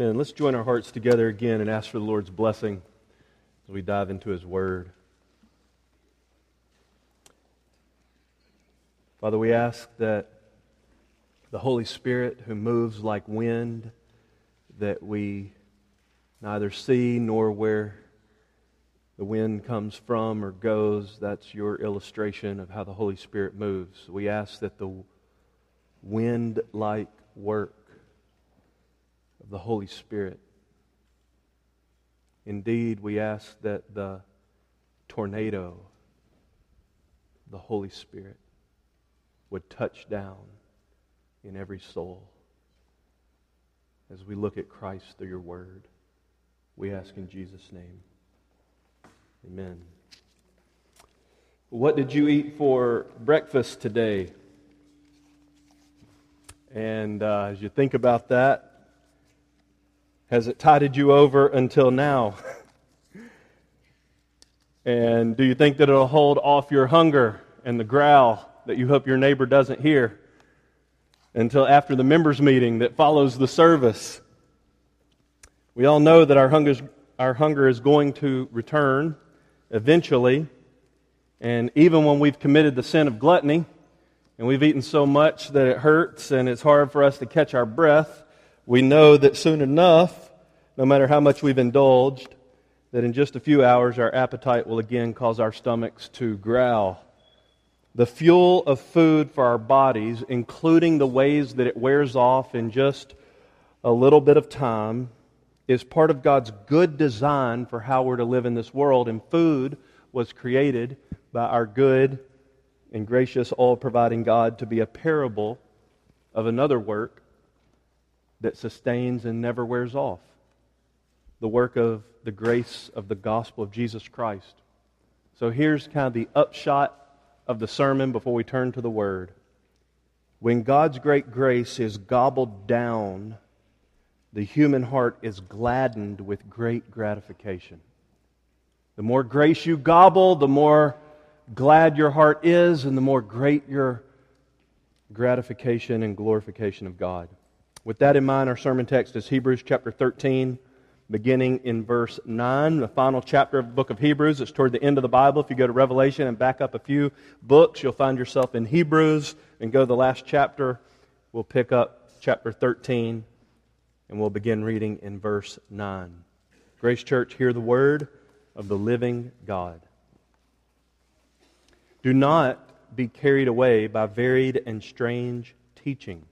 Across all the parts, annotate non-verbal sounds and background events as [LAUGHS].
Amen. Let's join our hearts together again and ask for the Lord's blessing as we dive into His Word. Father, we ask that the Holy Spirit, who moves like wind, that we neither see nor where the wind comes from or goes, that's your illustration of how the Holy Spirit moves. We ask that the wind like work of the Holy Spirit. Indeed, we ask that the tornado, the Holy Spirit, would touch down in every soul as we look at Christ through your word. We ask in Jesus' name. Amen. What did you eat for breakfast today? And uh, as you think about that, has it tided you over until now? [LAUGHS] and do you think that it'll hold off your hunger and the growl that you hope your neighbor doesn't hear until after the members' meeting that follows the service? We all know that our hunger, our hunger is going to return eventually. And even when we've committed the sin of gluttony and we've eaten so much that it hurts and it's hard for us to catch our breath, we know that soon enough, no matter how much we've indulged, that in just a few hours our appetite will again cause our stomachs to growl. The fuel of food for our bodies, including the ways that it wears off in just a little bit of time, is part of God's good design for how we're to live in this world. And food was created by our good and gracious, all providing God to be a parable of another work that sustains and never wears off the work of the grace of the gospel of Jesus Christ. So here's kind of the upshot of the sermon before we turn to the word. When God's great grace is gobbled down, the human heart is gladdened with great gratification. The more grace you gobble, the more glad your heart is, and the more great your gratification and glorification of God. With that in mind, our sermon text is Hebrews chapter 13, beginning in verse 9, the final chapter of the book of Hebrews. It's toward the end of the Bible. If you go to Revelation and back up a few books, you'll find yourself in Hebrews and go to the last chapter. We'll pick up chapter 13 and we'll begin reading in verse 9. Grace Church, hear the word of the living God. Do not be carried away by varied and strange teachings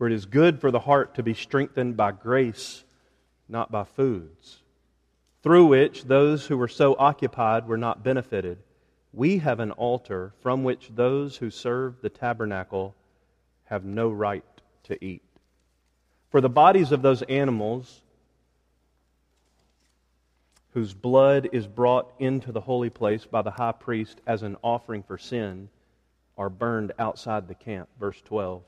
for it is good for the heart to be strengthened by grace, not by foods, through which those who were so occupied were not benefited. We have an altar from which those who serve the tabernacle have no right to eat. For the bodies of those animals whose blood is brought into the holy place by the high priest as an offering for sin are burned outside the camp. Verse 12.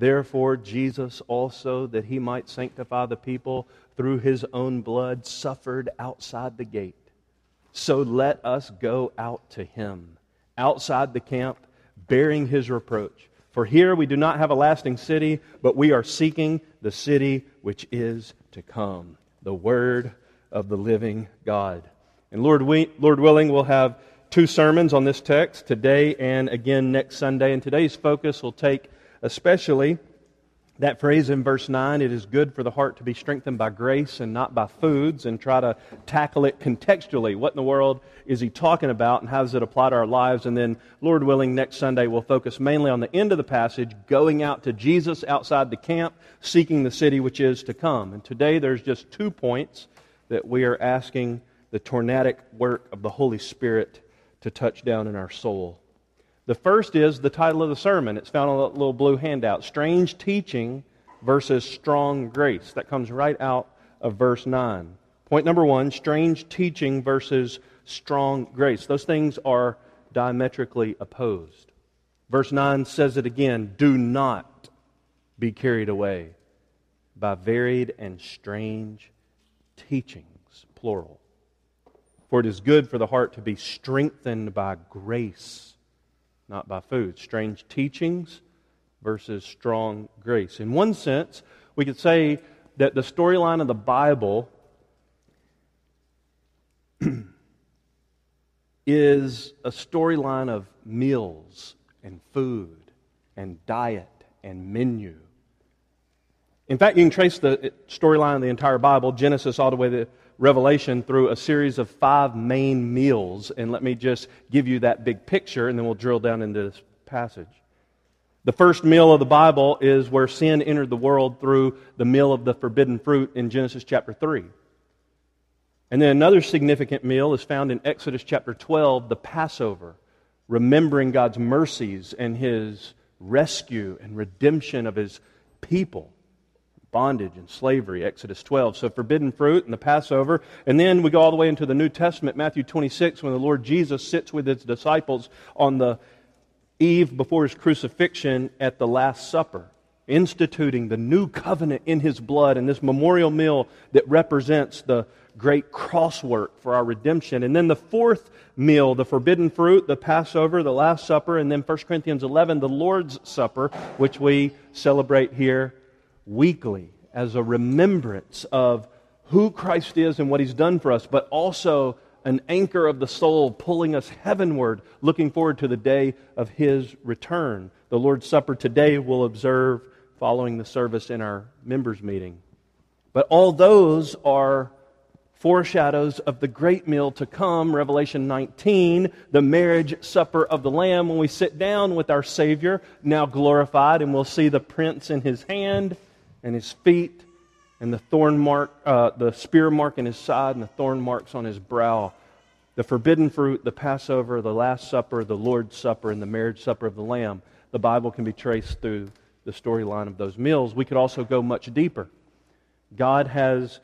Therefore, Jesus also, that he might sanctify the people through his own blood, suffered outside the gate. So let us go out to him, outside the camp, bearing his reproach. For here we do not have a lasting city, but we are seeking the city which is to come, the word of the living God. And Lord, we, Lord willing, we'll have two sermons on this text today and again next Sunday. And today's focus will take especially that phrase in verse 9 it is good for the heart to be strengthened by grace and not by foods and try to tackle it contextually. What in the world is he talking about and how does it apply to our lives? And then lord willing next sunday we'll focus mainly on the end of the passage going out to jesus outside the camp seeking the city which is to come. And today there's just two points that we are asking the tornadic work of the holy spirit to touch down in our soul the first is the title of the sermon. It's found on a little blue handout Strange Teaching versus Strong Grace. That comes right out of verse 9. Point number one strange teaching versus strong grace. Those things are diametrically opposed. Verse 9 says it again do not be carried away by varied and strange teachings, plural. For it is good for the heart to be strengthened by grace not by food. Strange teachings versus strong grace. In one sense, we could say that the storyline of the Bible [CLEARS THROAT] is a storyline of meals and food and diet and menu. In fact, you can trace the storyline of the entire Bible, Genesis all the way to Revelation, through a series of five main meals. And let me just give you that big picture, and then we'll drill down into this passage. The first meal of the Bible is where sin entered the world through the meal of the forbidden fruit in Genesis chapter 3. And then another significant meal is found in Exodus chapter 12, the Passover, remembering God's mercies and his rescue and redemption of his people. Bondage and slavery, Exodus 12. So, forbidden fruit and the Passover. And then we go all the way into the New Testament, Matthew 26, when the Lord Jesus sits with his disciples on the eve before his crucifixion at the Last Supper instituting the new covenant in his blood and this memorial meal that represents the great crosswork for our redemption. And then the fourth meal, the forbidden fruit, the Passover, the Last Supper, and then 1 Corinthians 11, the Lord's Supper, which we celebrate here weekly as a remembrance of who Christ is and what he's done for us, but also an anchor of the soul pulling us heavenward, looking forward to the day of his return. The Lord's Supper today we'll observe following the service in our members' meeting. But all those are foreshadows of the great meal to come, Revelation 19, the marriage supper of the Lamb, when we sit down with our Savior, now glorified, and we'll see the prints in his hand and his feet, and the thorn mark, uh, the spear mark in his side, and the thorn marks on his brow. The forbidden fruit, the Passover, the Last Supper, the Lord's Supper, and the marriage supper of the Lamb. The Bible can be traced through the storyline of those meals. We could also go much deeper. God has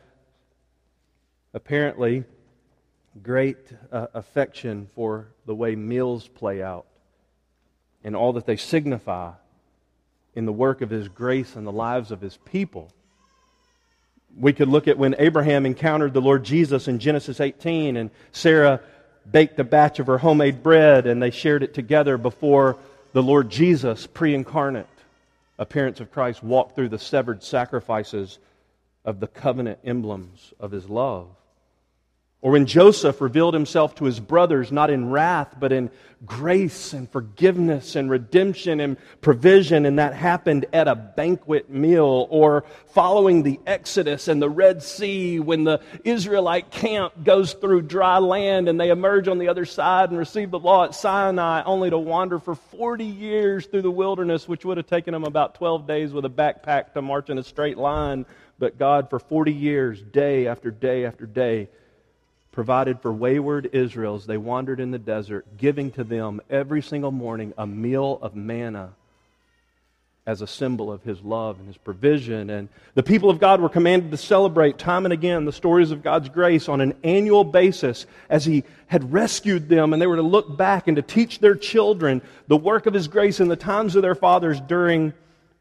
apparently great uh, affection for the way meals play out and all that they signify in the work of His grace and the lives of His people. We could look at when Abraham encountered the Lord Jesus in Genesis 18 and Sarah baked a batch of her homemade bread and they shared it together before the Lord Jesus pre incarnate appearance of Christ walked through the severed sacrifices of the covenant emblems of his love. Or when Joseph revealed himself to his brothers, not in wrath, but in grace and forgiveness and redemption and provision, and that happened at a banquet meal. Or following the Exodus and the Red Sea, when the Israelite camp goes through dry land and they emerge on the other side and receive the law at Sinai, only to wander for 40 years through the wilderness, which would have taken them about 12 days with a backpack to march in a straight line. But God, for 40 years, day after day after day, provided for wayward Israel as they wandered in the desert, giving to them every single morning a meal of manna as a symbol of his love and his provision. And the people of God were commanded to celebrate time and again the stories of God's grace on an annual basis as he had rescued them, and they were to look back and to teach their children the work of his grace in the times of their fathers during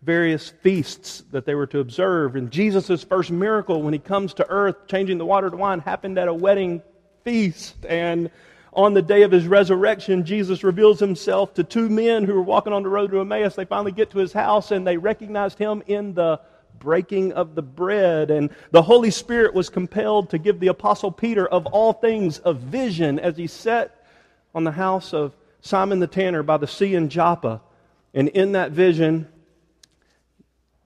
various feasts that they were to observe. And Jesus' first miracle when he comes to earth, changing the water to wine, happened at a wedding feast. And on the day of his resurrection, Jesus reveals himself to two men who were walking on the road to Emmaus. They finally get to his house and they recognized him in the breaking of the bread. And the Holy Spirit was compelled to give the Apostle Peter, of all things, a vision as he sat on the house of Simon the tanner by the sea in Joppa. And in that vision,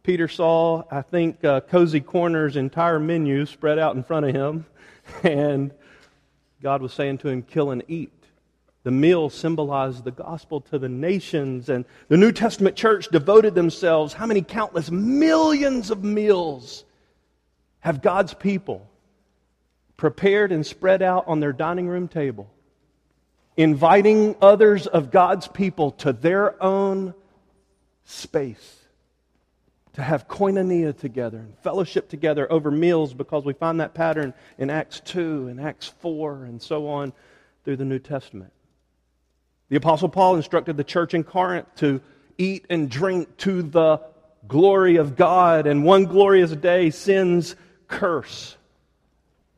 Peter saw, I think, uh, Cozy Corner's entire menu spread out in front of him. [LAUGHS] And God was saying to him, kill and eat. The meal symbolized the gospel to the nations. And the New Testament church devoted themselves, how many countless millions of meals have God's people prepared and spread out on their dining room table, inviting others of God's people to their own space to have koinonia together and fellowship together over meals because we find that pattern in Acts 2 and Acts 4 and so on through the New Testament. The Apostle Paul instructed the church in Corinth to eat and drink to the glory of God, and one glorious day, sin's curse,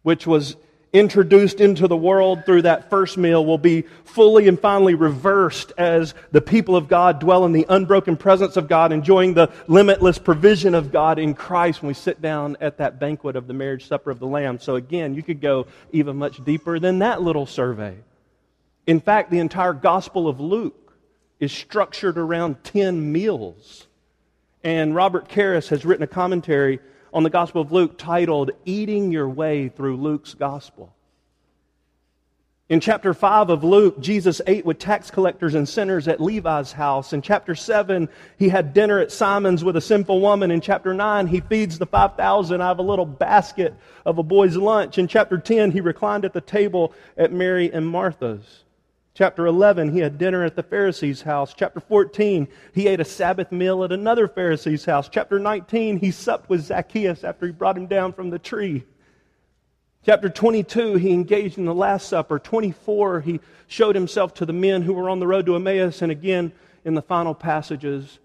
which was introduced into the world through that first meal will be fully and finally reversed as the people of God dwell in the unbroken presence of God, enjoying the limitless provision of God in Christ when we sit down at that banquet of the marriage supper of the Lamb. So, again, you could go even much deeper than that little survey. In fact, the entire Gospel of Luke is structured around 10 meals. And Robert Karris has written a commentary on the Gospel of Luke titled Eating Your Way Through Luke's Gospel. In chapter 5 of Luke, Jesus ate with tax collectors and sinners at Levi's house. In chapter 7, he had dinner at Simon's with a sinful woman. In chapter 9, he feeds the 5,000 out of a little basket of a boy's lunch. In chapter 10, he reclined at the table at Mary and Martha's. Chapter 11, he had dinner at the Pharisee's house. Chapter 14, he ate a Sabbath meal at another Pharisee's house. Chapter 19, he supped with Zacchaeus after he brought him down from the tree. Chapter 22, he engaged in the Last Supper. 24, he showed himself to the men who were on the road to Emmaus. And again, in the final passages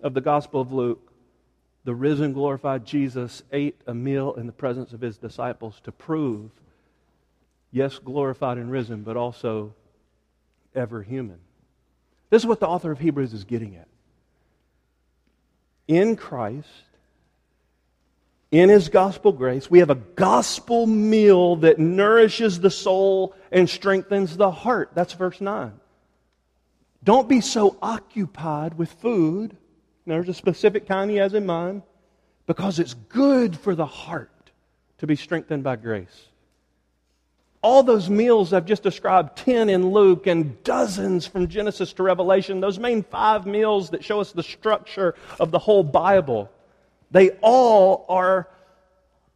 of the Gospel of Luke, the risen, glorified Jesus ate a meal in the presence of his disciples to prove, yes, glorified and risen, but also ever human. This is what the author of Hebrews is getting at. In Christ, in his gospel grace, we have a gospel meal that nourishes the soul and strengthens the heart. That's verse 9. Don't be so occupied with food. There's a specific kind he has in mind because it's good for the heart to be strengthened by grace. All those meals I've just described, 10 in Luke and dozens from Genesis to Revelation, those main five meals that show us the structure of the whole Bible, they all are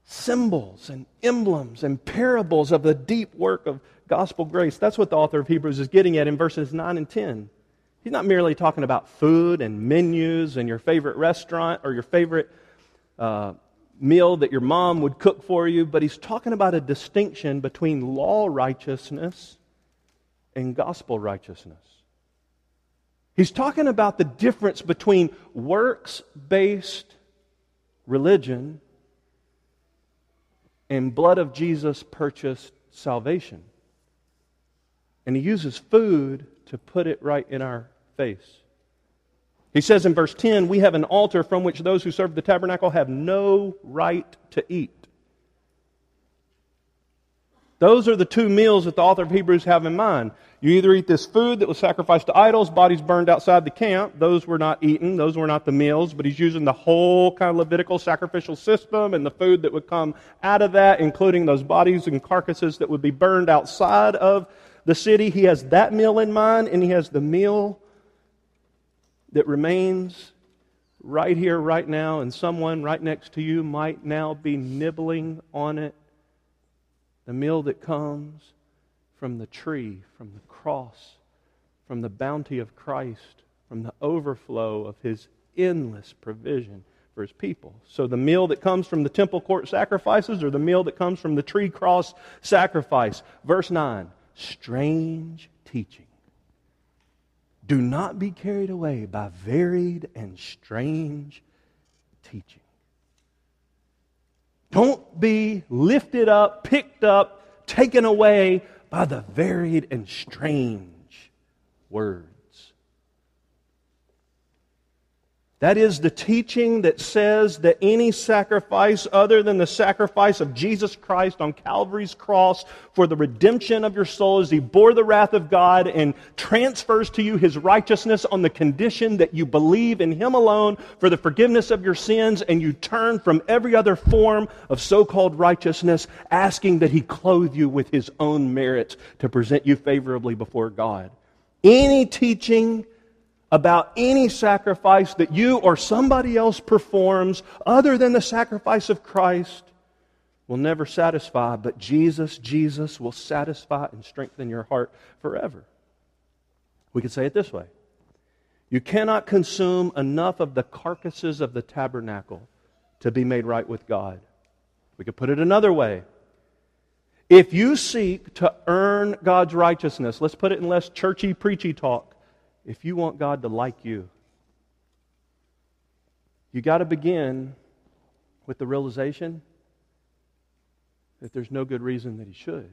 symbols and emblems and parables of the deep work of gospel grace. That's what the author of Hebrews is getting at in verses 9 and 10. He's not merely talking about food and menus and your favorite restaurant or your favorite uh, meal that your mom would cook for you, but he's talking about a distinction between law righteousness and gospel righteousness. He's talking about the difference between works based religion and blood of Jesus purchased salvation. And he uses food to put it right in our face. He says in verse 10, We have an altar from which those who serve the tabernacle have no right to eat. Those are the two meals that the author of Hebrews have in mind. You either eat this food that was sacrificed to idols, bodies burned outside the camp. Those were not eaten. Those were not the meals. But he's using the whole kind of Levitical sacrificial system and the food that would come out of that, including those bodies and carcasses that would be burned outside of the city. He has that meal in mind, and he has the meal that remains right here, right now, and someone right next to you might now be nibbling on it. The meal that comes from the tree, from the cross, from the bounty of Christ, from the overflow of his endless provision for his people. So the meal that comes from the temple court sacrifices or the meal that comes from the tree cross sacrifice. Verse 9 strange teaching. Do not be carried away by varied and strange teaching. Don't be lifted up, picked up, taken away by the varied and strange word. That is the teaching that says that any sacrifice other than the sacrifice of Jesus Christ on Calvary's cross for the redemption of your soul as he bore the wrath of God and transfers to you his righteousness on the condition that you believe in him alone for the forgiveness of your sins and you turn from every other form of so-called righteousness asking that he clothe you with his own merits to present you favorably before God. Any teaching about any sacrifice that you or somebody else performs other than the sacrifice of Christ will never satisfy, but Jesus, Jesus will satisfy and strengthen your heart forever. We could say it this way You cannot consume enough of the carcasses of the tabernacle to be made right with God. We could put it another way. If you seek to earn God's righteousness, let's put it in less churchy, preachy talk if you want God to like you, you got to begin with the realization that there's no good reason that he should.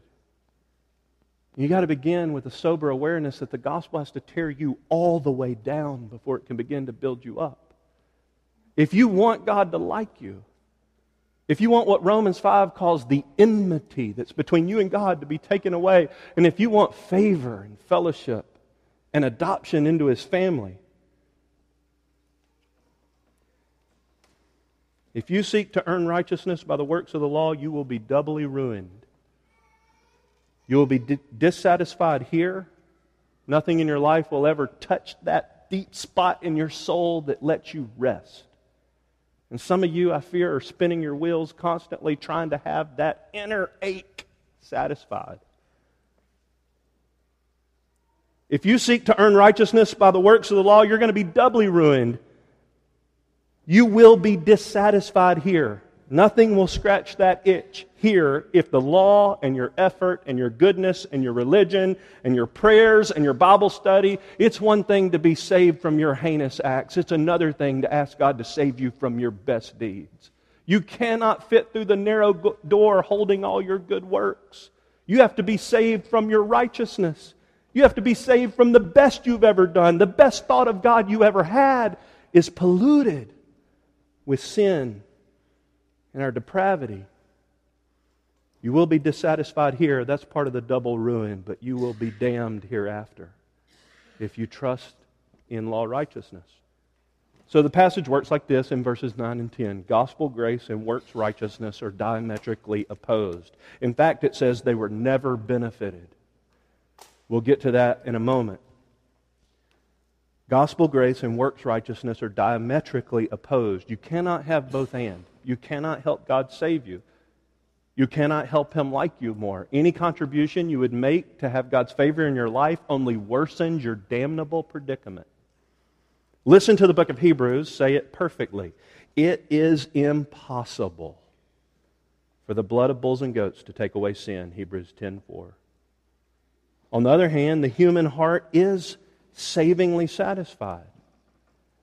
You got to begin with a sober awareness that the gospel has to tear you all the way down before it can begin to build you up. If you want God to like you, if you want what Romans 5 calls the enmity that's between you and God to be taken away, and if you want favor and fellowship and adoption into his family, if you seek to earn righteousness by the works of the law, you will be doubly ruined. You will be dissatisfied here. Nothing in your life will ever touch that deep spot in your soul that lets you rest. And some of you, I fear, are spinning your wheels constantly trying to have that inner ache satisfied. If you seek to earn righteousness by the works of the law, you're going to be doubly ruined. You will be dissatisfied here. Nothing will scratch that itch here if the law and your effort and your goodness and your religion and your prayers and your Bible study, it's one thing to be saved from your heinous acts. It's another thing to ask God to save you from your best deeds. You cannot fit through the narrow door holding all your good works. You have to be saved from your righteousness. You have to be saved from the best you've ever done. The best thought of God you ever had is polluted with sin and our depravity. You will be dissatisfied here. That's part of the double ruin, but you will be damned hereafter if you trust in law righteousness. So the passage works like this in verses 9 and 10. Gospel grace and works righteousness are diametrically opposed. In fact, it says they were never benefited. We'll get to that in a moment. Gospel grace and works righteousness are diametrically opposed. You cannot have both and. You cannot help God save you. You cannot help Him like you more. Any contribution you would make to have God's favor in your life only worsens your damnable predicament. Listen to the book of Hebrews, say it perfectly. It is impossible for the blood of bulls and goats to take away sin, Hebrews 10:4. On the other hand, the human heart is savingly satisfied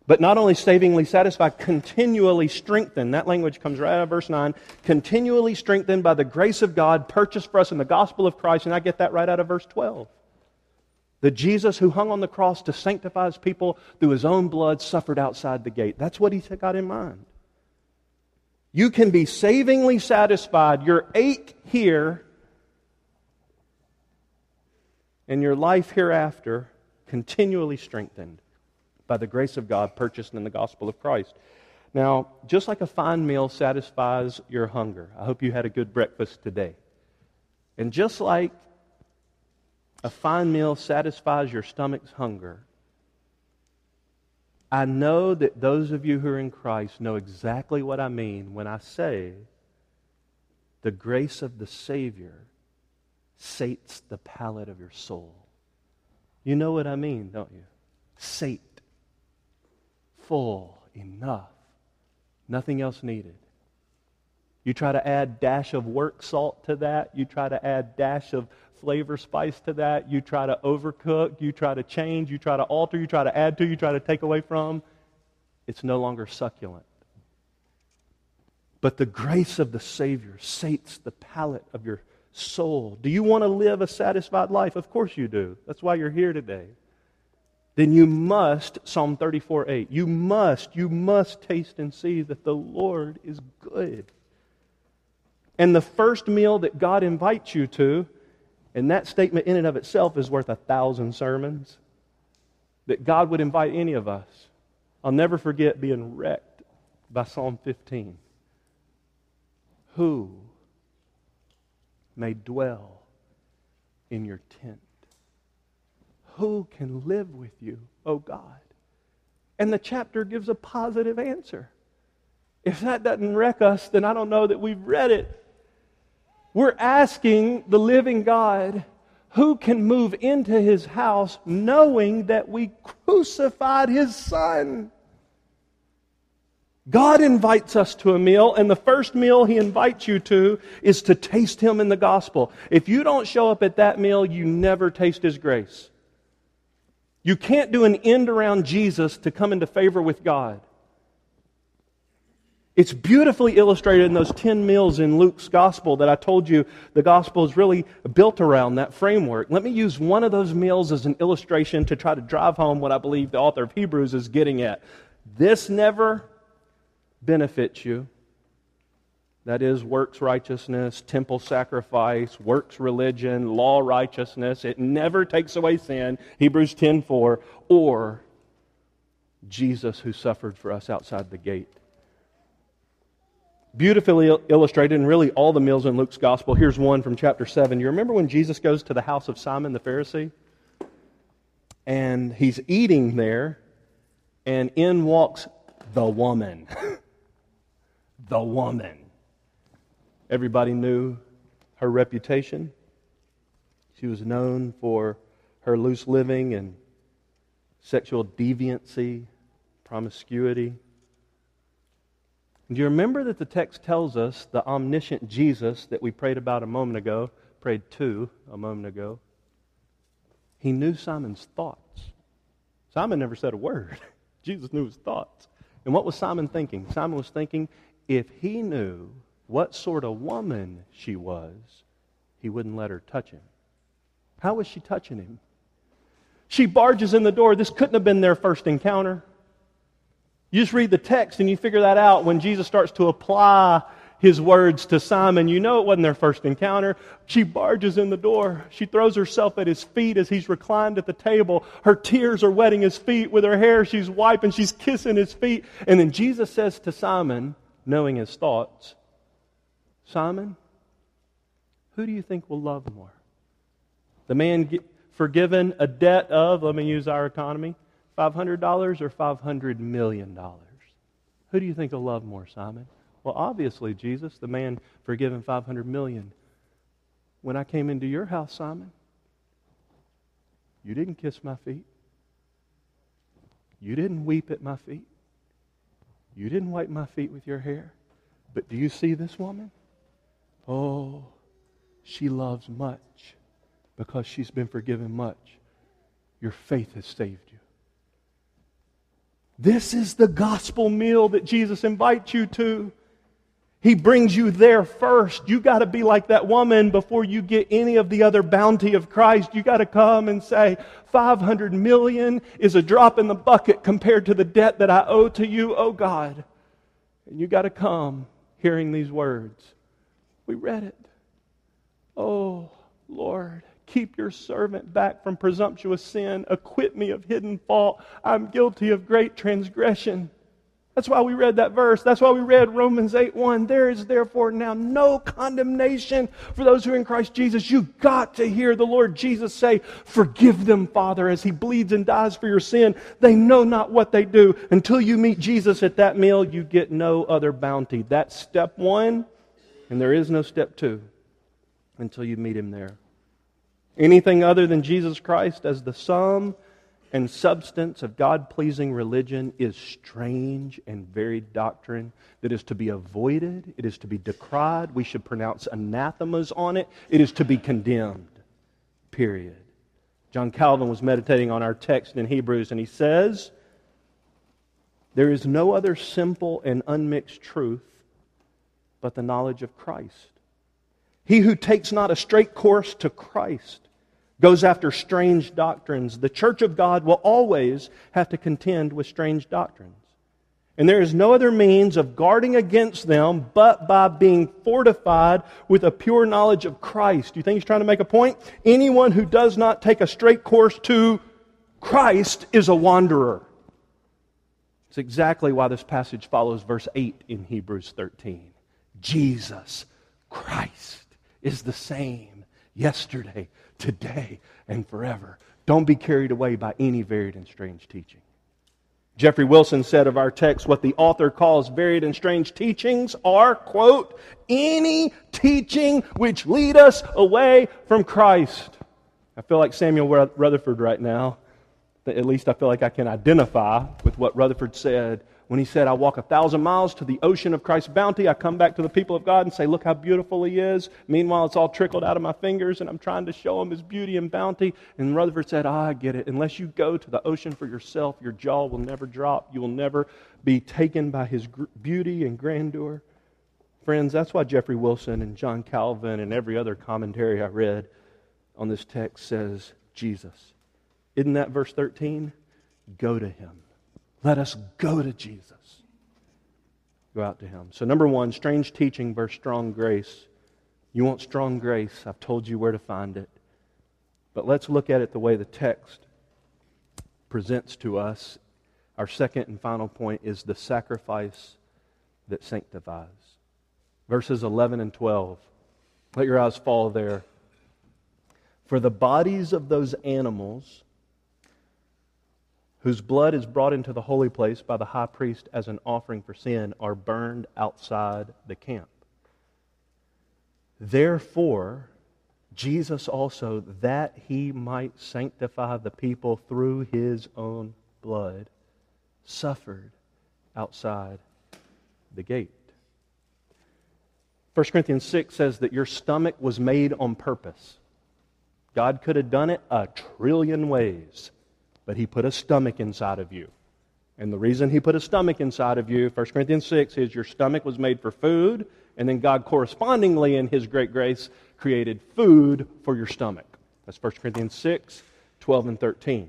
but not only savingly satisfied, continually strengthened. That language comes right out of verse 9. Continually strengthened by the grace of God purchased for us in the gospel of Christ. And I get that right out of verse 12. The Jesus who hung on the cross to sanctify his people through his own blood suffered outside the gate. That's what he got in mind. You can be savingly satisfied. Your ache here and your life hereafter continually strengthened by the grace of God purchased in the gospel of Christ. Now, just like a fine meal satisfies your hunger, I hope you had a good breakfast today. And just like a fine meal satisfies your stomach's hunger, I know that those of you who are in Christ know exactly what I mean when I say the grace of the Savior sates the palate of your soul. You know what I mean, don't you? Sate full enough. Nothing else needed. You try to add dash of work salt to that. You try to add dash of flavor spice to that. You try to overcook. You try to change. You try to alter. You try to add to. You try to take away from. It's no longer succulent. But the grace of the Savior sates the palate of your soul. Do you want to live a satisfied life? Of course you do. That's why you're here today then you must, Psalm 34 8, you must, you must taste and see that the Lord is good. And the first meal that God invites you to, and that statement in and of itself is worth a thousand sermons, that God would invite any of us. I'll never forget being wrecked by Psalm 15. Who may dwell in your tent? Who can live with you, O God? And the chapter gives a positive answer. If that doesn't wreck us, then I don't know that we've read it. We're asking the living God who can move into his house knowing that we crucified his son. God invites us to a meal, and the first meal He invites you to is to taste Him in the gospel. If you don't show up at that meal, you never taste His grace. You can't do an end around Jesus to come into favor with God. It's beautifully illustrated in those 10 meals in Luke's gospel that I told you the gospel is really built around that framework. Let me use one of those meals as an illustration to try to drive home what I believe the author of Hebrews is getting at. This never benefits you. That is, works righteousness, temple sacrifice, works religion, law righteousness. It never takes away sin, Hebrews 10.4, or Jesus who suffered for us outside the gate beautifully illustrated in really all the meals in Luke's gospel. Here's one from chapter 7. You remember when Jesus goes to the house of Simon the Pharisee? And he's eating there, and in walks the woman. [LAUGHS] the woman. Everybody knew her reputation. She was known for her loose living and sexual deviancy, promiscuity. Do you remember that the text tells us the omniscient Jesus that we prayed about a moment ago, prayed to a moment ago, he knew Simon's thoughts. Simon never said a word. [LAUGHS] Jesus knew his thoughts. And what was Simon thinking? Simon was thinking if he knew what sort of woman she was, he wouldn't let her touch him. How was she touching him? She barges in the door. This couldn't have been their first encounter. You just read the text and you figure that out when Jesus starts to apply his words to Simon. You know it wasn't their first encounter. She barges in the door. She throws herself at his feet as he's reclined at the table. Her tears are wetting his feet. With her hair, she's wiping, she's kissing his feet. And then Jesus says to Simon, knowing his thoughts, Simon, who do you think will love more? The man forgiven a debt of, let me use our economy, $500 or $500 million? Who do you think will love more, Simon? Well, obviously, Jesus, the man forgiven 500 million. When I came into your house, Simon, you didn't kiss my feet. You didn't weep at my feet. You didn't wipe my feet with your hair. But do you see this woman? Oh, she loves much because she's been forgiven much. Your faith has saved you. This is the gospel meal that Jesus invites you to. He brings you there first. You got to be like that woman before you get any of the other bounty of Christ. You got to come and say, 500 million is a drop in the bucket compared to the debt that I owe to you, oh God. And you got to come hearing these words. We read it. Oh, Lord, Keep your servant back from presumptuous sin. Acquit me of hidden fault. I'm guilty of great transgression. That's why we read that verse. That's why we read Romans 8 1. There is therefore now no condemnation for those who are in Christ Jesus. You got to hear the Lord Jesus say, Forgive them, Father, as he bleeds and dies for your sin. They know not what they do. Until you meet Jesus at that meal, you get no other bounty. That's step one, and there is no step two until you meet him there. Anything other than Jesus Christ as the sum and substance of God pleasing religion is strange and varied doctrine that is to be avoided. It is to be decried. We should pronounce anathemas on it. It is to be condemned. Period. John Calvin was meditating on our text in Hebrews, and he says, There is no other simple and unmixed truth but the knowledge of Christ. He who takes not a straight course to Christ goes after strange doctrines, the church of God will always have to contend with strange doctrines. And there is no other means of guarding against them but by being fortified with a pure knowledge of Christ. Do you think he's trying to make a point? Anyone who does not take a straight course to Christ is a wanderer. It's exactly why this passage follows verse 8 in Hebrews 13. Jesus Christ is the same yesterday, today and forever. Don't be carried away by any varied and strange teaching. Geoffrey Wilson said of our text, what the author calls varied and strange teachings are, quote, any teaching which lead us away from Christ. I feel like Samuel Rutherford right now. At least I feel like I can identify with what Rutherford said when he said, I walk a thousand miles to the ocean of Christ's bounty. I come back to the people of God and say, Look how beautiful he is. Meanwhile, it's all trickled out of my fingers, and I'm trying to show him his beauty and bounty. And Rutherford said, Ah, I get it. Unless you go to the ocean for yourself, your jaw will never drop. You will never be taken by his beauty and grandeur. Friends, that's why Geoffrey Wilson and John Calvin and every other commentary I read on this text says Jesus. Isn't that verse 13? Go to him. Let us go to Jesus. Go out to him. So, number one, strange teaching versus strong grace. You want strong grace. I've told you where to find it. But let's look at it the way the text presents to us. Our second and final point is the sacrifice that sanctifies. Verses 11 and 12. Let your eyes fall there. For the bodies of those animals whose blood is brought into the holy place by the high priest as an offering for sin, are burned outside the camp. Therefore, Jesus also, that he might sanctify the people through his own blood, suffered outside the gate. 1 Corinthians 6 says that your stomach was made on purpose. God could have done it a trillion ways but he put a stomach inside of you. And the reason he put a stomach inside of you, 1 Corinthians 6, is your stomach was made for food, and then God correspondingly, in his great grace, created food for your stomach. That's 1 Corinthians 6, 12, and 13.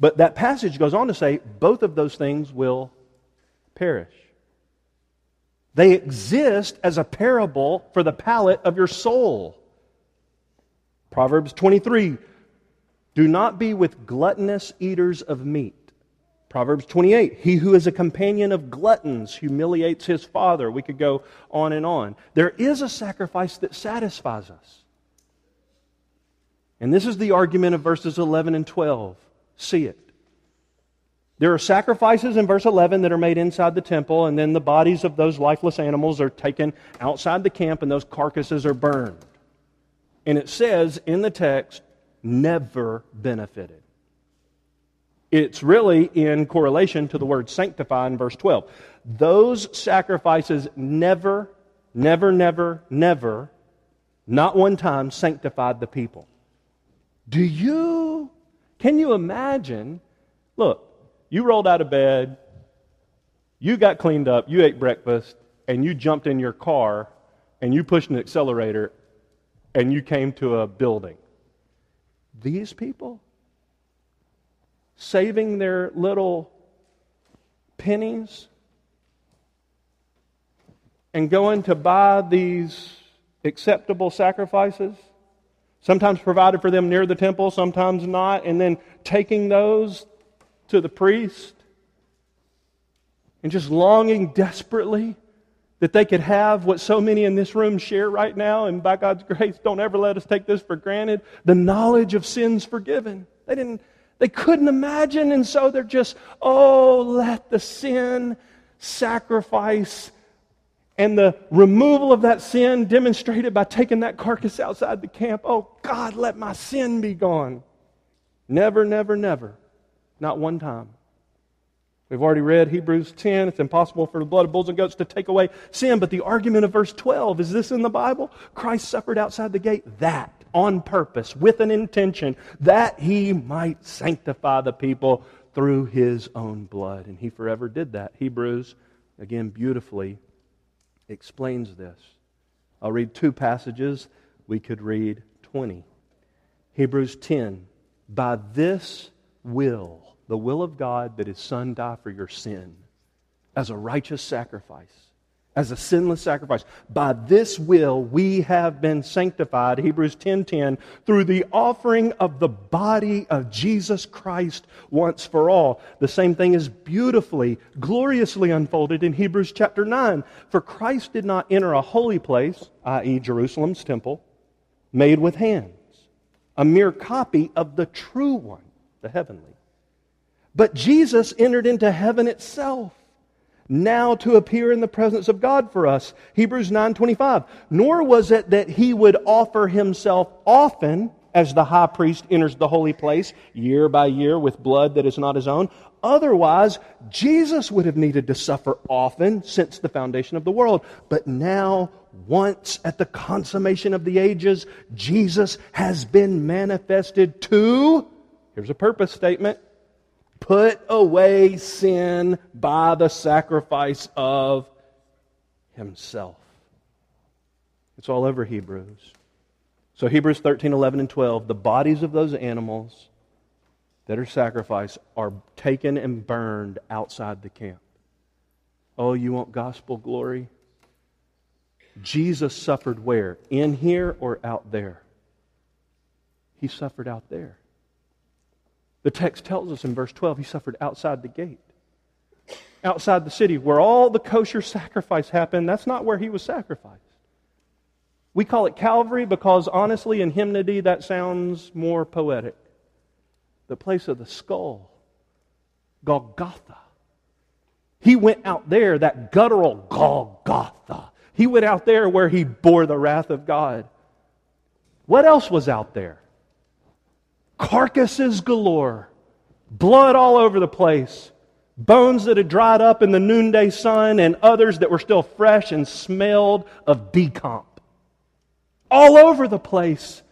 But that passage goes on to say both of those things will perish. They exist as a parable for the palate of your soul. Proverbs 23 do not be with gluttonous eaters of meat. Proverbs 28 He who is a companion of gluttons humiliates his father. We could go on and on. There is a sacrifice that satisfies us. And this is the argument of verses 11 and 12. See it. There are sacrifices in verse 11 that are made inside the temple, and then the bodies of those lifeless animals are taken outside the camp, and those carcasses are burned. And it says in the text, never benefited. It's really in correlation to the word sanctify in verse 12. Those sacrifices never, never, never, never, not one time sanctified the people. Do you, can you imagine? Look, you rolled out of bed, you got cleaned up, you ate breakfast, and you jumped in your car and you pushed an accelerator and you came to a building. These people? Saving their little pennies and going to buy these acceptable sacrifices, sometimes provided for them near the temple, sometimes not, and then taking those to the priest and just longing desperately that they could have what so many in this room share right now, and by God's grace, don't ever let us take this for granted the knowledge of sins forgiven. They didn't, they couldn't imagine, and so they're just, oh, let the sin sacrifice and the removal of that sin demonstrated by taking that carcass outside the camp. Oh, God, let my sin be gone. Never, never, never. Not one time. We've already read Hebrews 10. It's impossible for the blood of bulls and goats to take away sin. But the argument of verse 12 is this in the Bible? Christ suffered outside the gate. That, on purpose, with an intention, that he might sanctify the people through his own blood. And he forever did that. Hebrews, again, beautifully explains this. I'll read two passages. We could read 20. Hebrews 10. By this will, the will of God that His Son die for your sin as a righteous sacrifice, as a sinless sacrifice. By this will we have been sanctified, Hebrews 10:10, through the offering of the body of Jesus Christ once for all. The same thing is beautifully, gloriously unfolded in Hebrews chapter 9. For Christ did not enter a holy place, i.e. Jerusalem's temple, made with hands, a mere copy of the true one, the heavenly but Jesus entered into heaven itself now to appear in the presence of God for us. Hebrews 9:25. Nor was it that he would offer himself often as the high priest enters the holy place year by year with blood that is not his own. Otherwise, Jesus would have needed to suffer often since the foundation of the world. But now, once at the consummation of the ages, Jesus has been manifested to, here's a purpose statement, put away sin by the sacrifice of himself. It's all over Hebrews. So, Hebrews 13, 11, and 12, the bodies of those animals that are sacrificed are taken and burned outside the camp. Oh, you want gospel glory? Jesus suffered where? In here or out there? He suffered out there. The text tells us in verse 12 he suffered outside the gate, outside the city, where all the kosher sacrifice happened. That's not where he was sacrificed. We call it Calvary because honestly, in hymnody, that sounds more poetic the place of the skull, Golgotha. He went out there, that guttural Golgotha. He went out there where he bore the wrath of God. What else was out there? Carcasses galore, blood all over the place, bones that had dried up in the noonday sun, and others that were still fresh and smelled of decomp. All over the place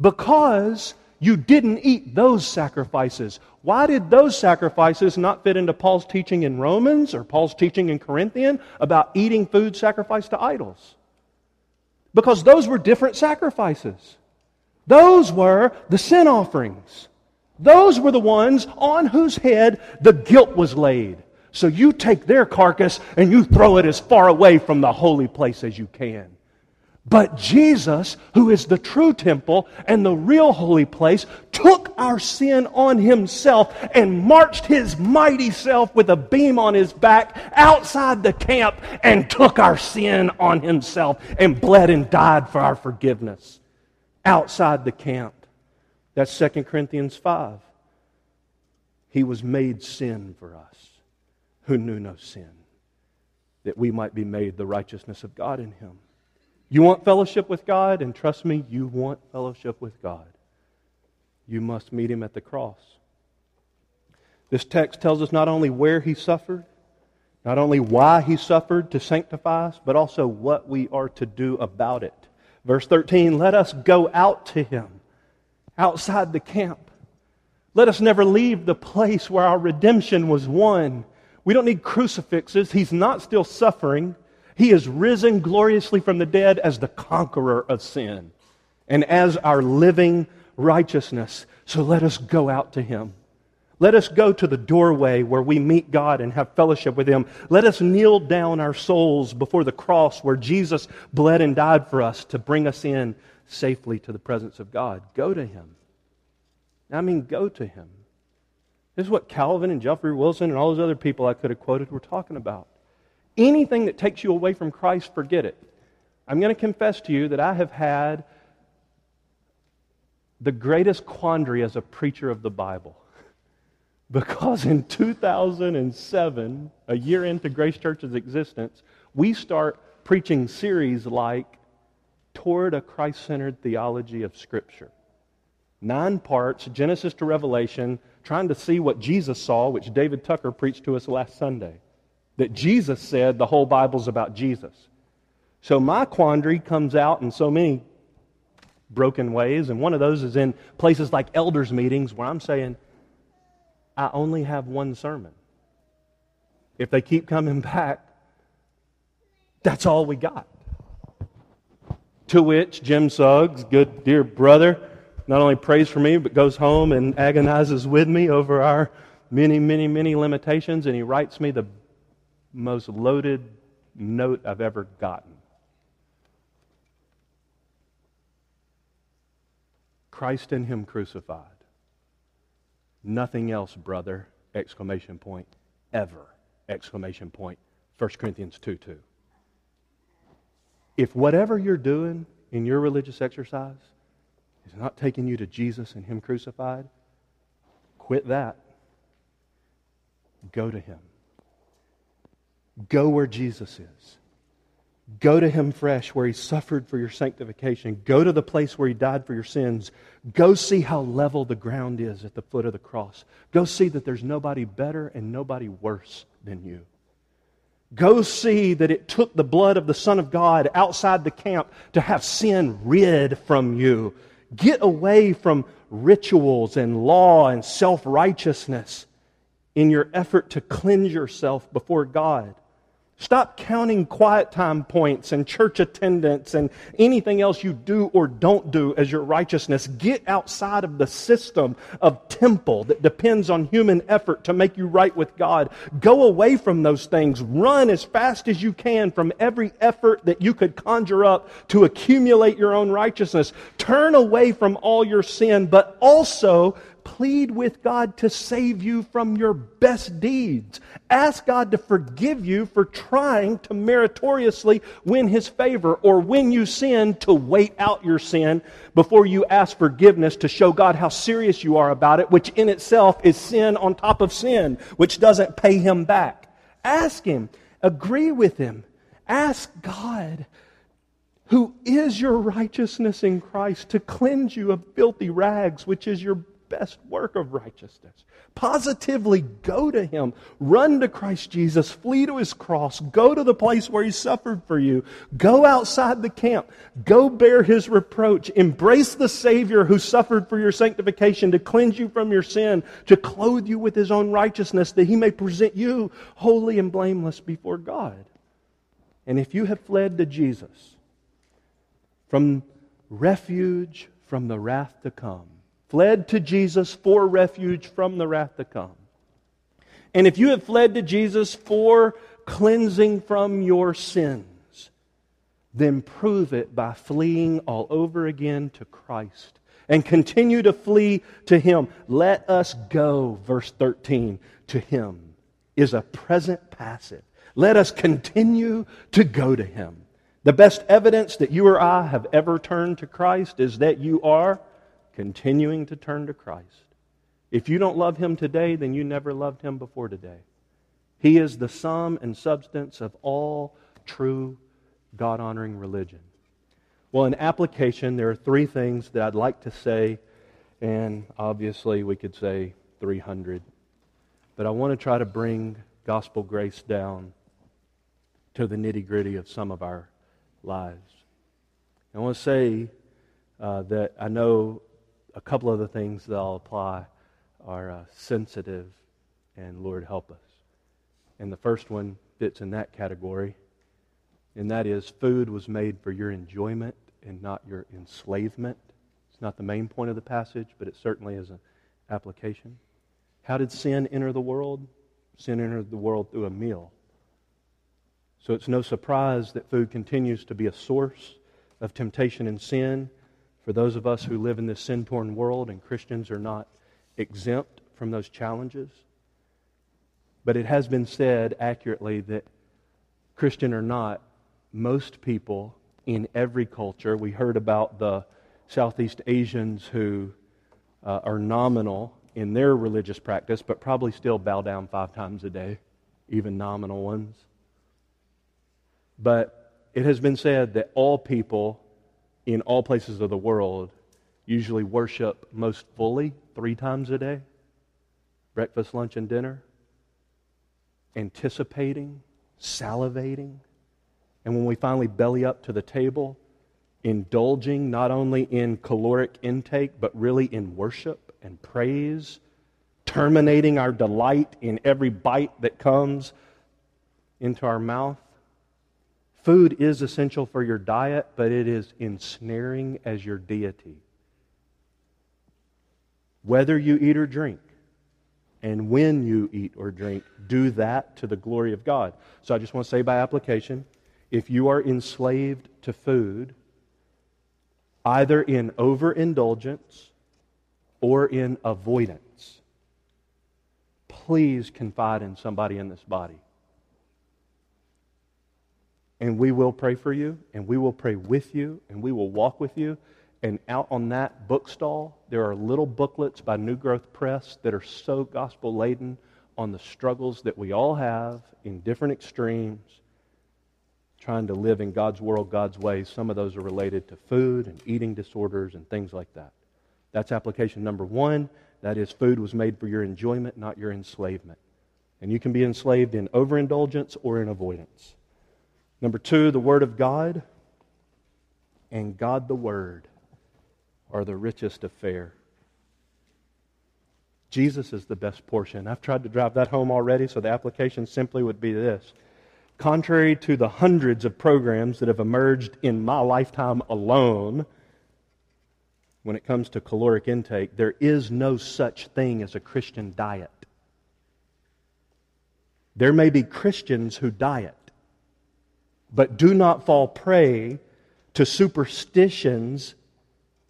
because you didn't eat those sacrifices. Why did those sacrifices not fit into Paul's teaching in Romans or Paul's teaching in Corinthian about eating food sacrificed to idols? Because those were different sacrifices. Those were the sin offerings. Those were the ones on whose head the guilt was laid. So you take their carcass and you throw it as far away from the holy place as you can. But Jesus, who is the true temple and the real holy place, took our sin on himself and marched his mighty self with a beam on his back outside the camp and took our sin on himself and bled and died for our forgiveness outside the camp. That's 2 Corinthians 5. He was made sin for us who knew no sin, that we might be made the righteousness of God in him. You want fellowship with God? And trust me, you want fellowship with God. You must meet him at the cross. This text tells us not only where he suffered, not only why he suffered to sanctify us, but also what we are to do about it. Verse 13 let us go out to him outside the camp. Let us never leave the place where our redemption was won. We don't need crucifixes. He's not still suffering. He is risen gloriously from the dead as the conqueror of sin and as our living righteousness. So let us go out to him. Let us go to the doorway where we meet God and have fellowship with Him. Let us kneel down our souls before the cross where Jesus bled and died for us to bring us in safely to the presence of God. Go to Him. I mean, go to Him. This is what Calvin and Geoffrey Wilson and all those other people I could have quoted were talking about. Anything that takes you away from Christ, forget it. I'm going to confess to you that I have had the greatest quandary as a preacher of the Bible. Because in 2007, a year into Grace Church's existence, we start preaching series like Toward a Christ Centered Theology of Scripture. Nine parts, Genesis to Revelation, trying to see what Jesus saw, which David Tucker preached to us last Sunday that Jesus said the whole Bible's about Jesus. So my quandary comes out in so many broken ways, and one of those is in places like elders' meetings where I'm saying, I only have one sermon. If they keep coming back, that's all we got. To which Jim Suggs, good dear brother, not only prays for me, but goes home and agonizes with me over our many, many, many limitations, and he writes me the most loaded note I've ever gotten. Christ in him crucified. Nothing else, brother, exclamation point, ever, exclamation point. 1 Corinthians 2 2. If whatever you're doing in your religious exercise is not taking you to Jesus and Him crucified, quit that. Go to Him. Go where Jesus is. Go to him fresh where he suffered for your sanctification. Go to the place where he died for your sins. Go see how level the ground is at the foot of the cross. Go see that there's nobody better and nobody worse than you. Go see that it took the blood of the Son of God outside the camp to have sin rid from you. Get away from rituals and law and self righteousness in your effort to cleanse yourself before God. Stop counting quiet time points and church attendance and anything else you do or don't do as your righteousness. Get outside of the system of temple that depends on human effort to make you right with God. Go away from those things. Run as fast as you can from every effort that you could conjure up to accumulate your own righteousness. Turn away from all your sin, but also plead with God to save you from your best deeds. Ask God to forgive you for trying to meritoriously win His favor, or when you sin, to wait out your sin before you ask forgiveness to show God how serious you are about it, which in itself is sin on top of sin, which doesn't pay Him back. Ask Him, agree with Him, ask God who is your righteousness in Christ, to cleanse you of filthy rags, which is your best work of righteousness. Positively go to Him. Run to Christ Jesus. Flee to His cross. Go to the place where He suffered for you. Go outside the camp. Go bear His reproach. Embrace the Savior who suffered for your sanctification to cleanse you from your sin, to clothe you with His own righteousness, that He may present you holy and blameless before God. And if you have fled to Jesus from refuge from the wrath to come, fled to Jesus for refuge from the wrath to come. And if you have fled to Jesus for cleansing from your sins, then prove it by fleeing all over again to Christ and continue to flee to Him. Let us go, verse 13, to Him is a present passive. Let us continue to go to Him. The best evidence that you or I have ever turned to Christ is that you are continuing to turn to Christ. If you don't love Him today, then you never loved Him before today. He is the sum and substance of all true God honoring religion. Well, in application, there are three things that I'd like to say, and obviously we could say 300. But I want to try to bring gospel grace down to the nitty gritty of some of our lives. I want to say uh, that I know a couple of the things that I'll apply are uh, sensitive and Lord help us. And the first one fits in that category, and that is food was made for your enjoyment and not your enslavement. It's not the main point of the passage, but it certainly is an application. How did sin enter the world? Sin entered the world through a meal. So it's no surprise that food continues to be a source of temptation and sin for those of us who live in this sin torn world, and Christians are not exempt from those challenges. But it has been said accurately that, Christian or not, most people in every culture, we heard about the Southeast Asians who uh, are nominal in their religious practice, but probably still bow down five times a day, even nominal ones. But it has been said that all people in all places of the world usually worship most fully three times a day breakfast, lunch, and dinner, anticipating, salivating. And when we finally belly up to the table, indulging not only in caloric intake, but really in worship and praise, terminating our delight in every bite that comes into our mouth. Food is essential for your diet, but it is ensnaring as your deity. Whether you eat or drink, and when you eat or drink, do that to the glory of God. So I just want to say by application if you are enslaved to food, either in overindulgence or in avoidance, please confide in somebody in this body and we will pray for you, and we will pray with you, and we will walk with you. And out on that bookstall, there are little booklets by New Growth Press that are so gospel laden on the struggles that we all have in different extremes, trying to live in God's world, God's ways. Some of those are related to food and eating disorders and things like that. That's application number one. That is, food was made for your enjoyment, not your enslavement. And you can be enslaved in overindulgence or in avoidance. Number two, the Word of God and God the Word are the richest affair. Jesus is the best portion. I've tried to drive that home already, so the application simply would be this Contrary to the hundreds of programs that have emerged in my lifetime alone, when it comes to caloric intake, there is no such thing as a Christian diet. There may be Christians who diet, but do not fall prey to superstitions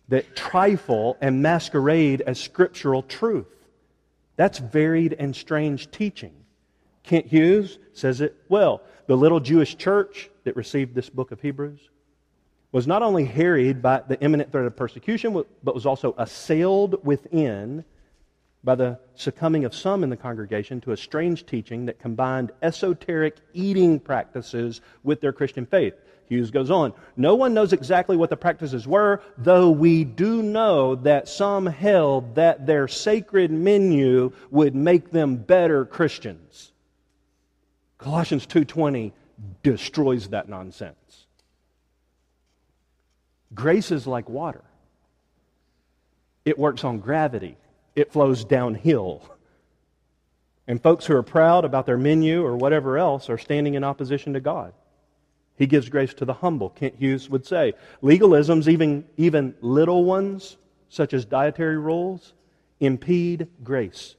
that trifle and masquerade as scriptural truth. That's varied and strange teaching. Kent Hughes says it well. The little Jewish church that received this book of Hebrews was not only harried by the imminent threat of persecution, but was also assailed within by the succumbing of some in the congregation to a strange teaching that combined esoteric eating practices with their Christian faith. Hughes goes on. No one knows exactly what the practices were, though we do know that some held that their sacred menu would make them better Christians. Colossians 2:20 destroys that nonsense. Grace is like water. It works on gravity. It flows downhill. And folks who are proud about their menu or whatever else are standing in opposition to God. He gives grace to the humble, Kent Hughes would say. Legalisms, even, even little ones, such as dietary rules, impede grace.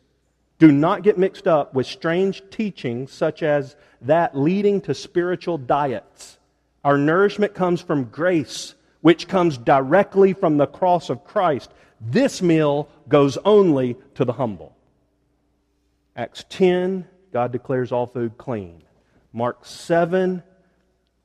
Do not get mixed up with strange teachings such as that leading to spiritual diets. Our nourishment comes from grace, which comes directly from the cross of Christ. This meal goes only to the humble. Acts 10, God declares all food clean. Mark 7,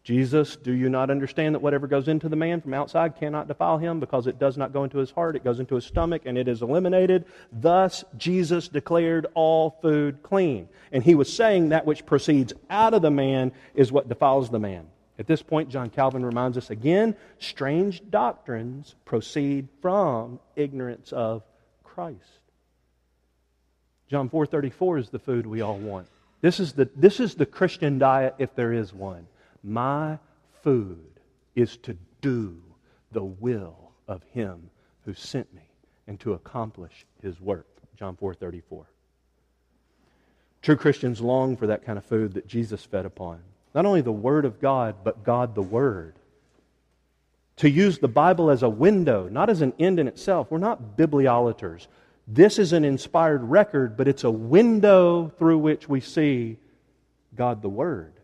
Jesus, do you not understand that whatever goes into the man from outside cannot defile him because it does not go into his heart, it goes into his stomach, and it is eliminated? Thus, Jesus declared all food clean. And he was saying that which proceeds out of the man is what defiles the man. At this point, John Calvin reminds us again strange doctrines proceed from ignorance of Christ. John 4:34 is the food we all want. This is the, this is the Christian diet if there is one. My food is to do the will of him who sent me and to accomplish his work. John 4:34. True Christians long for that kind of food that Jesus fed upon. Not only the word of God, but God the word. To use the Bible as a window, not as an end in itself. We're not bibliolaters. This is an inspired record, but it's a window through which we see God the Word.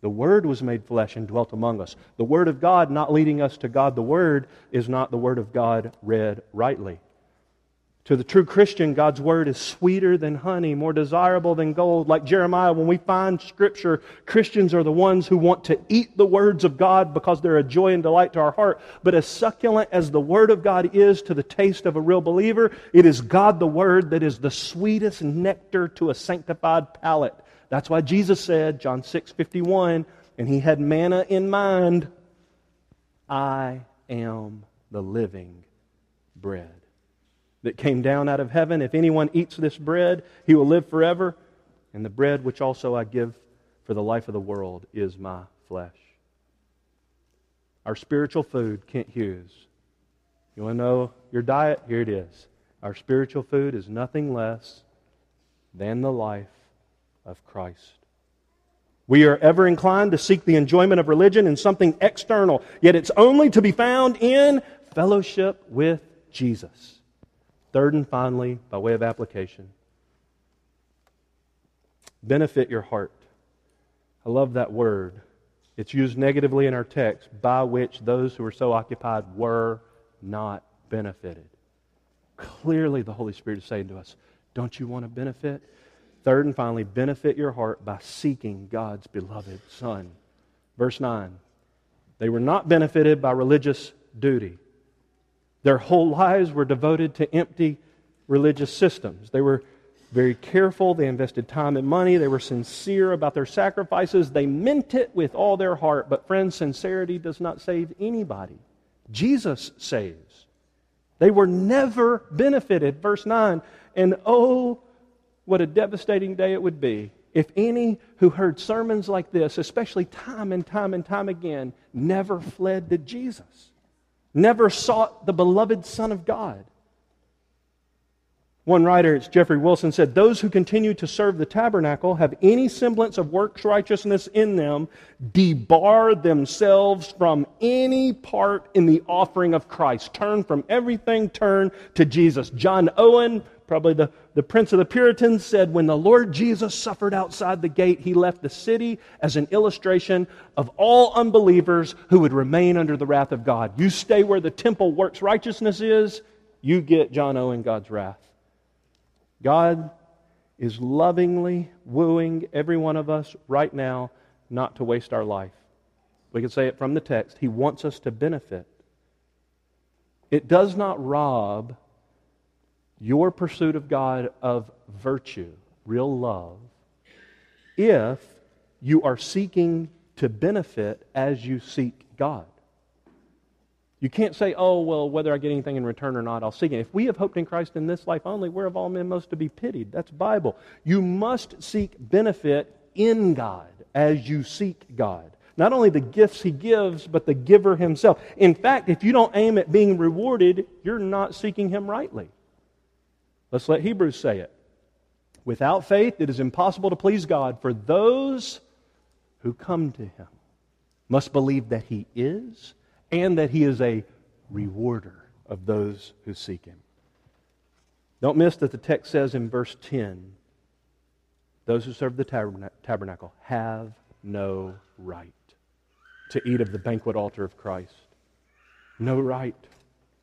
The Word was made flesh and dwelt among us. The Word of God not leading us to God the Word is not the Word of God read rightly. To the true Christian, God's Word is sweeter than honey, more desirable than gold. Like Jeremiah, when we find Scripture, Christians are the ones who want to eat the words of God because they're a joy and delight to our heart. But as succulent as the Word of God is to the taste of a real believer, it is God the Word that is the sweetest nectar to a sanctified palate. That's why Jesus said, John 6 51, and he had manna in mind I am the living bread that came down out of heaven. If anyone eats this bread, he will live forever. And the bread which also I give for the life of the world is my flesh. Our spiritual food, Kent Hughes. You want to know your diet? Here it is. Our spiritual food is nothing less than the life of Christ. We are ever inclined to seek the enjoyment of religion in something external, yet it's only to be found in fellowship with Jesus. Third and finally, by way of application, benefit your heart. I love that word. It's used negatively in our text, by which those who were so occupied were not benefited. Clearly, the Holy Spirit is saying to us, Don't you want to benefit? Third and finally, benefit your heart by seeking God's beloved Son. Verse 9 They were not benefited by religious duty. Their whole lives were devoted to empty religious systems. They were very careful. They invested time and money. They were sincere about their sacrifices. They meant it with all their heart. But, friends, sincerity does not save anybody. Jesus saves. They were never benefited. Verse 9. And oh, what a devastating day it would be if any who heard sermons like this, especially time and time and time again, never fled to Jesus, never sought the beloved Son of God. One writer, it's Geoffrey Wilson, said, Those who continue to serve the tabernacle have any semblance of works righteousness in them, debar themselves from any part in the offering of Christ. Turn from everything, turn to Jesus. John Owen, probably the, the prince of the Puritans, said, When the Lord Jesus suffered outside the gate, he left the city as an illustration of all unbelievers who would remain under the wrath of God. You stay where the temple works righteousness is, you get John Owen God's wrath. God is lovingly wooing every one of us right now not to waste our life. We can say it from the text. He wants us to benefit. It does not rob your pursuit of God of virtue, real love, if you are seeking to benefit as you seek God. You can't say, oh, well, whether I get anything in return or not, I'll seek it. If we have hoped in Christ in this life only, we're of all men most to be pitied. That's Bible. You must seek benefit in God as you seek God. Not only the gifts He gives, but the giver Himself. In fact, if you don't aim at being rewarded, you're not seeking Him rightly. Let's let Hebrews say it. Without faith, it is impossible to please God, for those who come to Him must believe that He is and that he is a rewarder of those who seek him. Don't miss that the text says in verse 10 those who serve the tabernacle have no right to eat of the banquet altar of Christ. No right.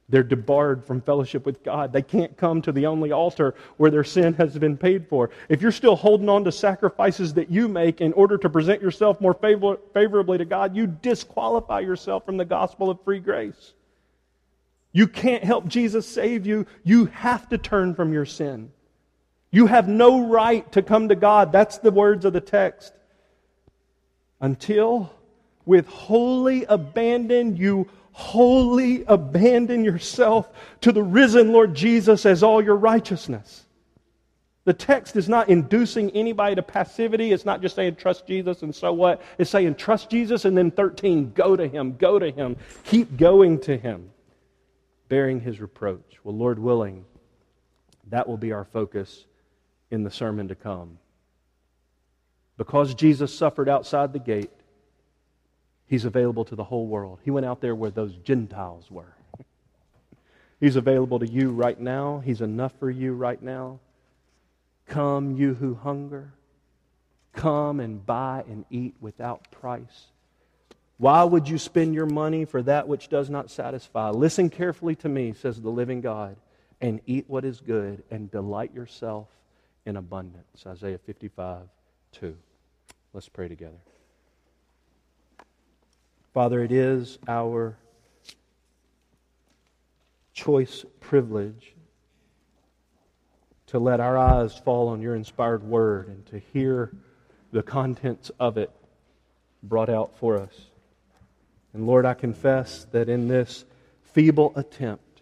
They're debarred from fellowship with God. They can't come to the only altar where their sin has been paid for. If you're still holding on to sacrifices that you make in order to present yourself more favor- favorably to God, you disqualify yourself from the gospel of free grace. You can't help Jesus save you. You have to turn from your sin. You have no right to come to God. That's the words of the text. Until with wholly abandon you wholly abandon yourself to the risen Lord Jesus as all your righteousness. The text is not inducing anybody to passivity. It's not just saying trust Jesus and so what. It's saying trust Jesus and then 13, go to him, go to him, keep going to him, bearing his reproach. Well, Lord willing, that will be our focus in the sermon to come. Because Jesus suffered outside the gate, He's available to the whole world. He went out there where those Gentiles were. He's available to you right now. He's enough for you right now. Come, you who hunger. Come and buy and eat without price. Why would you spend your money for that which does not satisfy? Listen carefully to me, says the living God, and eat what is good and delight yourself in abundance. Isaiah 55 2. Let's pray together. Father, it is our choice privilege to let our eyes fall on your inspired word and to hear the contents of it brought out for us. And Lord, I confess that in this feeble attempt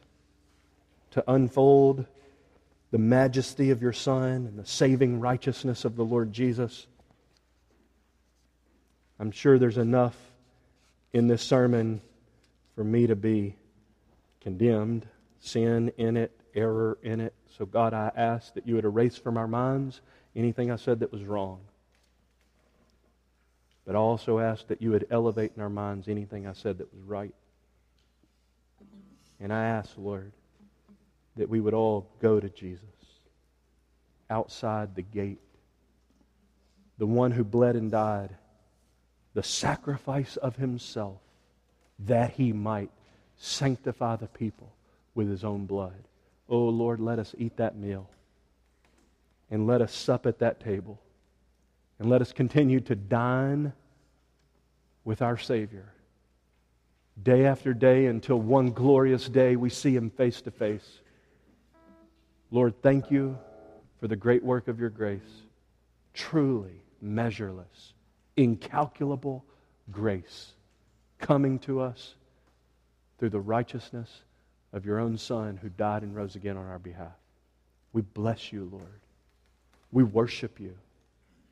to unfold the majesty of your Son and the saving righteousness of the Lord Jesus, I'm sure there's enough in this sermon for me to be condemned, sin in it, error in it. So, God, I ask that you would erase from our minds anything I said that was wrong. But I also ask that you would elevate in our minds anything I said that was right. And I ask, Lord, that we would all go to Jesus outside the gate, the one who bled and died the sacrifice of himself that he might sanctify the people with his own blood. Oh Lord, let us eat that meal and let us sup at that table and let us continue to dine with our Savior day after day until one glorious day we see him face to face. Lord, thank you for the great work of your grace. Truly measureless, incalculable grace coming to us through the righteousness of your own Son who died and rose again on our behalf. We bless you, Lord. We worship you.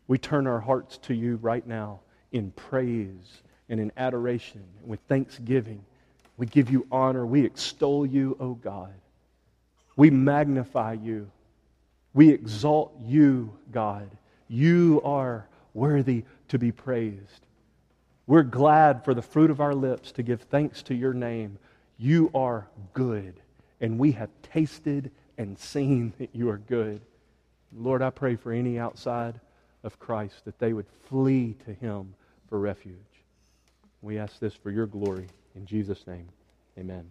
We turn our hearts to you right now in praise and in adoration and with thanksgiving. We give you honor. We extol you, O God. We magnify you. We exalt you, God. You are worthy to be praised. We're glad for the fruit of our lips to give thanks to your name. You are good, and we have tasted and seen that you are good. Lord, I pray for any outside of Christ that they would flee to him for refuge. We ask this for your glory. In Jesus' name, amen.